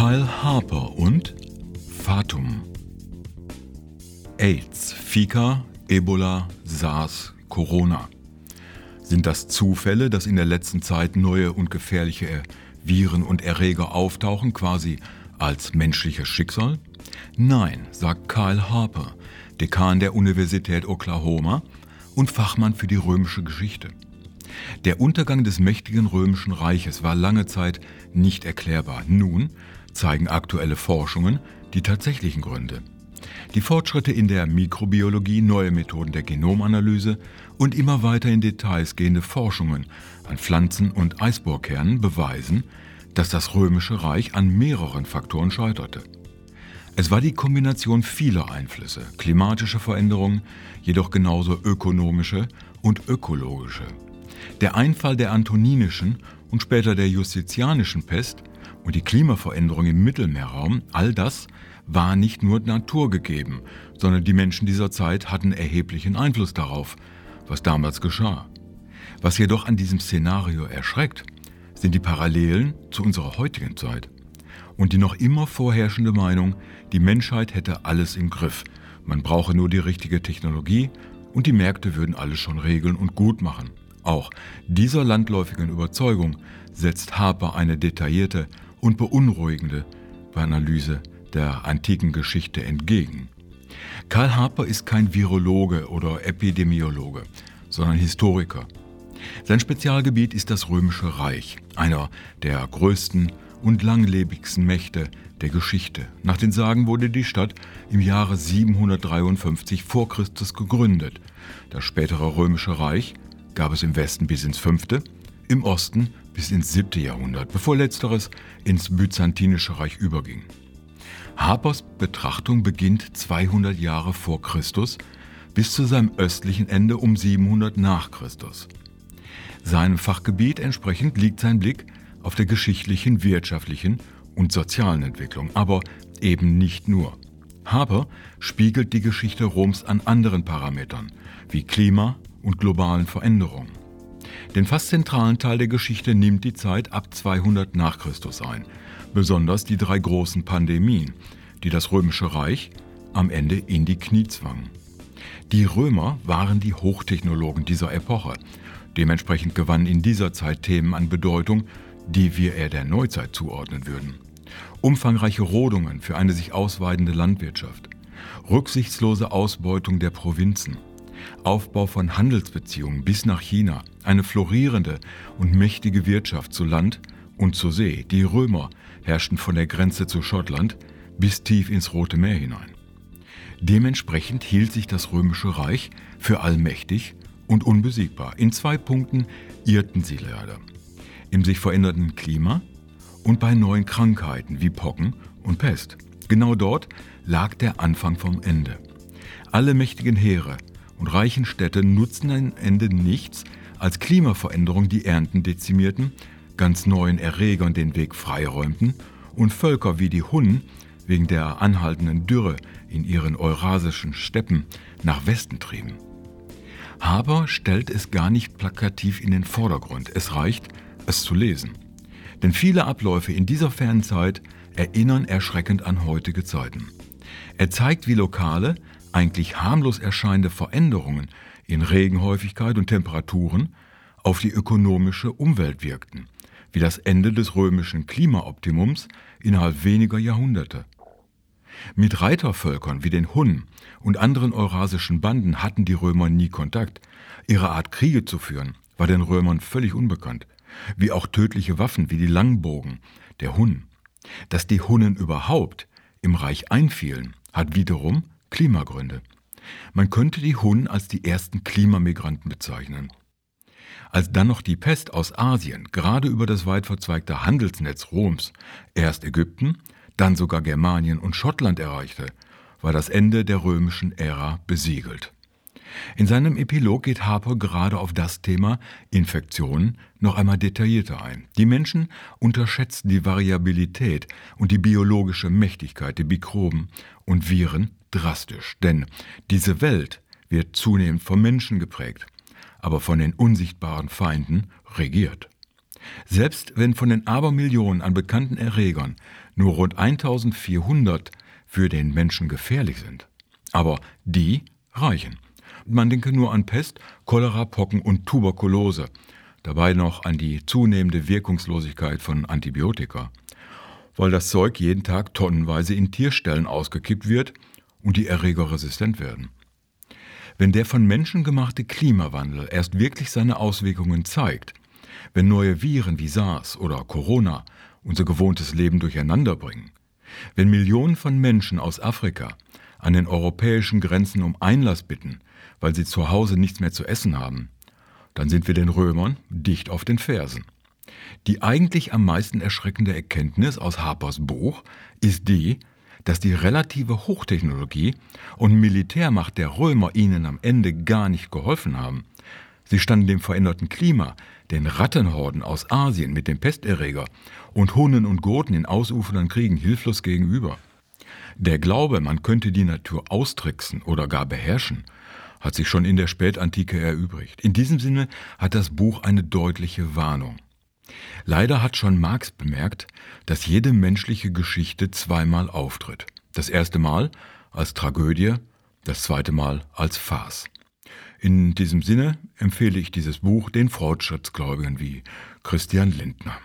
Kyle Harper und Fatum. AIDS, Fika, Ebola, SARS, Corona. Sind das Zufälle, dass in der letzten Zeit neue und gefährliche Viren und Erreger auftauchen, quasi als menschliches Schicksal? Nein, sagt Kyle Harper, Dekan der Universität Oklahoma und Fachmann für die römische Geschichte. Der Untergang des mächtigen römischen Reiches war lange Zeit nicht erklärbar. Nun zeigen aktuelle Forschungen die tatsächlichen Gründe. Die Fortschritte in der Mikrobiologie, neue Methoden der Genomanalyse und immer weiter in Details gehende Forschungen an Pflanzen und Eisbohrkernen beweisen, dass das römische Reich an mehreren Faktoren scheiterte. Es war die Kombination vieler Einflüsse, klimatische Veränderungen, jedoch genauso ökonomische und ökologische. Der Einfall der antoninischen und später der justizianischen Pest und die Klimaveränderung im Mittelmeerraum, all das war nicht nur naturgegeben, sondern die Menschen dieser Zeit hatten erheblichen Einfluss darauf, was damals geschah. Was jedoch an diesem Szenario erschreckt, sind die Parallelen zu unserer heutigen Zeit und die noch immer vorherrschende Meinung, die Menschheit hätte alles im Griff, man brauche nur die richtige Technologie und die Märkte würden alles schon regeln und gut machen. Auch dieser landläufigen Überzeugung setzt Harper eine detaillierte und beunruhigende Analyse der antiken Geschichte entgegen. Karl Harper ist kein Virologe oder Epidemiologe, sondern Historiker. Sein Spezialgebiet ist das Römische Reich, einer der größten und langlebigsten Mächte der Geschichte. Nach den Sagen wurde die Stadt im Jahre 753 vor Christus gegründet. Das spätere Römische Reich gab es im Westen bis ins 5., im Osten bis ins 7. Jahrhundert, bevor letzteres ins Byzantinische Reich überging. Harpers Betrachtung beginnt 200 Jahre vor Christus bis zu seinem östlichen Ende um 700 nach Christus. Seinem Fachgebiet entsprechend liegt sein Blick auf der geschichtlichen, wirtschaftlichen und sozialen Entwicklung, aber eben nicht nur. Harper spiegelt die Geschichte Roms an anderen Parametern wie Klima und globalen Veränderungen. Den fast zentralen Teil der Geschichte nimmt die Zeit ab 200 nach Christus ein, besonders die drei großen Pandemien, die das römische Reich am Ende in die Knie zwangen. Die Römer waren die Hochtechnologen dieser Epoche. Dementsprechend gewannen in dieser Zeit Themen an Bedeutung, die wir eher der Neuzeit zuordnen würden. Umfangreiche Rodungen für eine sich ausweitende Landwirtschaft, rücksichtslose Ausbeutung der Provinzen, Aufbau von Handelsbeziehungen bis nach China, eine florierende und mächtige Wirtschaft zu Land und zu See. Die Römer herrschten von der Grenze zu Schottland bis tief ins Rote Meer hinein. Dementsprechend hielt sich das römische Reich für allmächtig und unbesiegbar. In zwei Punkten irrten sie leider. Im sich verändernden Klima und bei neuen Krankheiten wie Pocken und Pest. Genau dort lag der Anfang vom Ende. Alle mächtigen Heere und reichen Städte nutzten am Ende nichts, als Klimaveränderung die Ernten dezimierten, ganz neuen Erregern den Weg freiräumten und Völker wie die Hunnen wegen der anhaltenden Dürre in ihren eurasischen Steppen nach Westen trieben. Haber stellt es gar nicht plakativ in den Vordergrund, es reicht, es zu lesen. Denn viele Abläufe in dieser fernen Zeit erinnern erschreckend an heutige Zeiten. Er zeigt, wie lokale, eigentlich harmlos erscheinende Veränderungen in Regenhäufigkeit und Temperaturen auf die ökonomische Umwelt wirkten, wie das Ende des römischen Klimaoptimums innerhalb weniger Jahrhunderte. Mit Reitervölkern wie den Hunnen und anderen eurasischen Banden hatten die Römer nie Kontakt. Ihre Art Kriege zu führen war den Römern völlig unbekannt, wie auch tödliche Waffen wie die Langbogen der Hunnen. Dass die Hunnen überhaupt im Reich einfielen, hat wiederum Klimagründe. Man könnte die Hunnen als die ersten Klimamigranten bezeichnen. Als dann noch die Pest aus Asien gerade über das weit verzweigte Handelsnetz Roms erst Ägypten, dann sogar Germanien und Schottland erreichte, war das Ende der römischen Ära besiegelt. In seinem Epilog geht Harper gerade auf das Thema Infektionen noch einmal detaillierter ein. Die Menschen unterschätzen die Variabilität und die biologische Mächtigkeit der Mikroben und Viren drastisch, denn diese Welt wird zunehmend vom Menschen geprägt, aber von den unsichtbaren Feinden regiert. Selbst wenn von den Abermillionen an bekannten Erregern nur rund 1400 für den Menschen gefährlich sind. Aber die reichen. Man denke nur an Pest, Cholera, Pocken und Tuberkulose. Dabei noch an die zunehmende Wirkungslosigkeit von Antibiotika. Weil das Zeug jeden Tag tonnenweise in Tierstellen ausgekippt wird und die Erreger resistent werden. Wenn der von Menschen gemachte Klimawandel erst wirklich seine Auswirkungen zeigt, wenn neue Viren wie SARS oder Corona unser gewohntes Leben durcheinander bringen, wenn Millionen von Menschen aus Afrika an den europäischen Grenzen um Einlass bitten, weil sie zu Hause nichts mehr zu essen haben, dann sind wir den Römern dicht auf den Fersen. Die eigentlich am meisten erschreckende Erkenntnis aus Harpers Buch ist die, dass die relative Hochtechnologie und Militärmacht der Römer ihnen am Ende gar nicht geholfen haben. Sie standen dem veränderten Klima, den Rattenhorden aus Asien mit dem Pesterreger und Hunnen und Goten in ausufernden Kriegen hilflos gegenüber. Der Glaube, man könnte die Natur austricksen oder gar beherrschen, hat sich schon in der Spätantike erübrigt. In diesem Sinne hat das Buch eine deutliche Warnung. Leider hat schon Marx bemerkt, dass jede menschliche Geschichte zweimal auftritt. Das erste Mal als Tragödie, das zweite Mal als Farce. In diesem Sinne empfehle ich dieses Buch den Fortschrittsgläubigen wie Christian Lindner.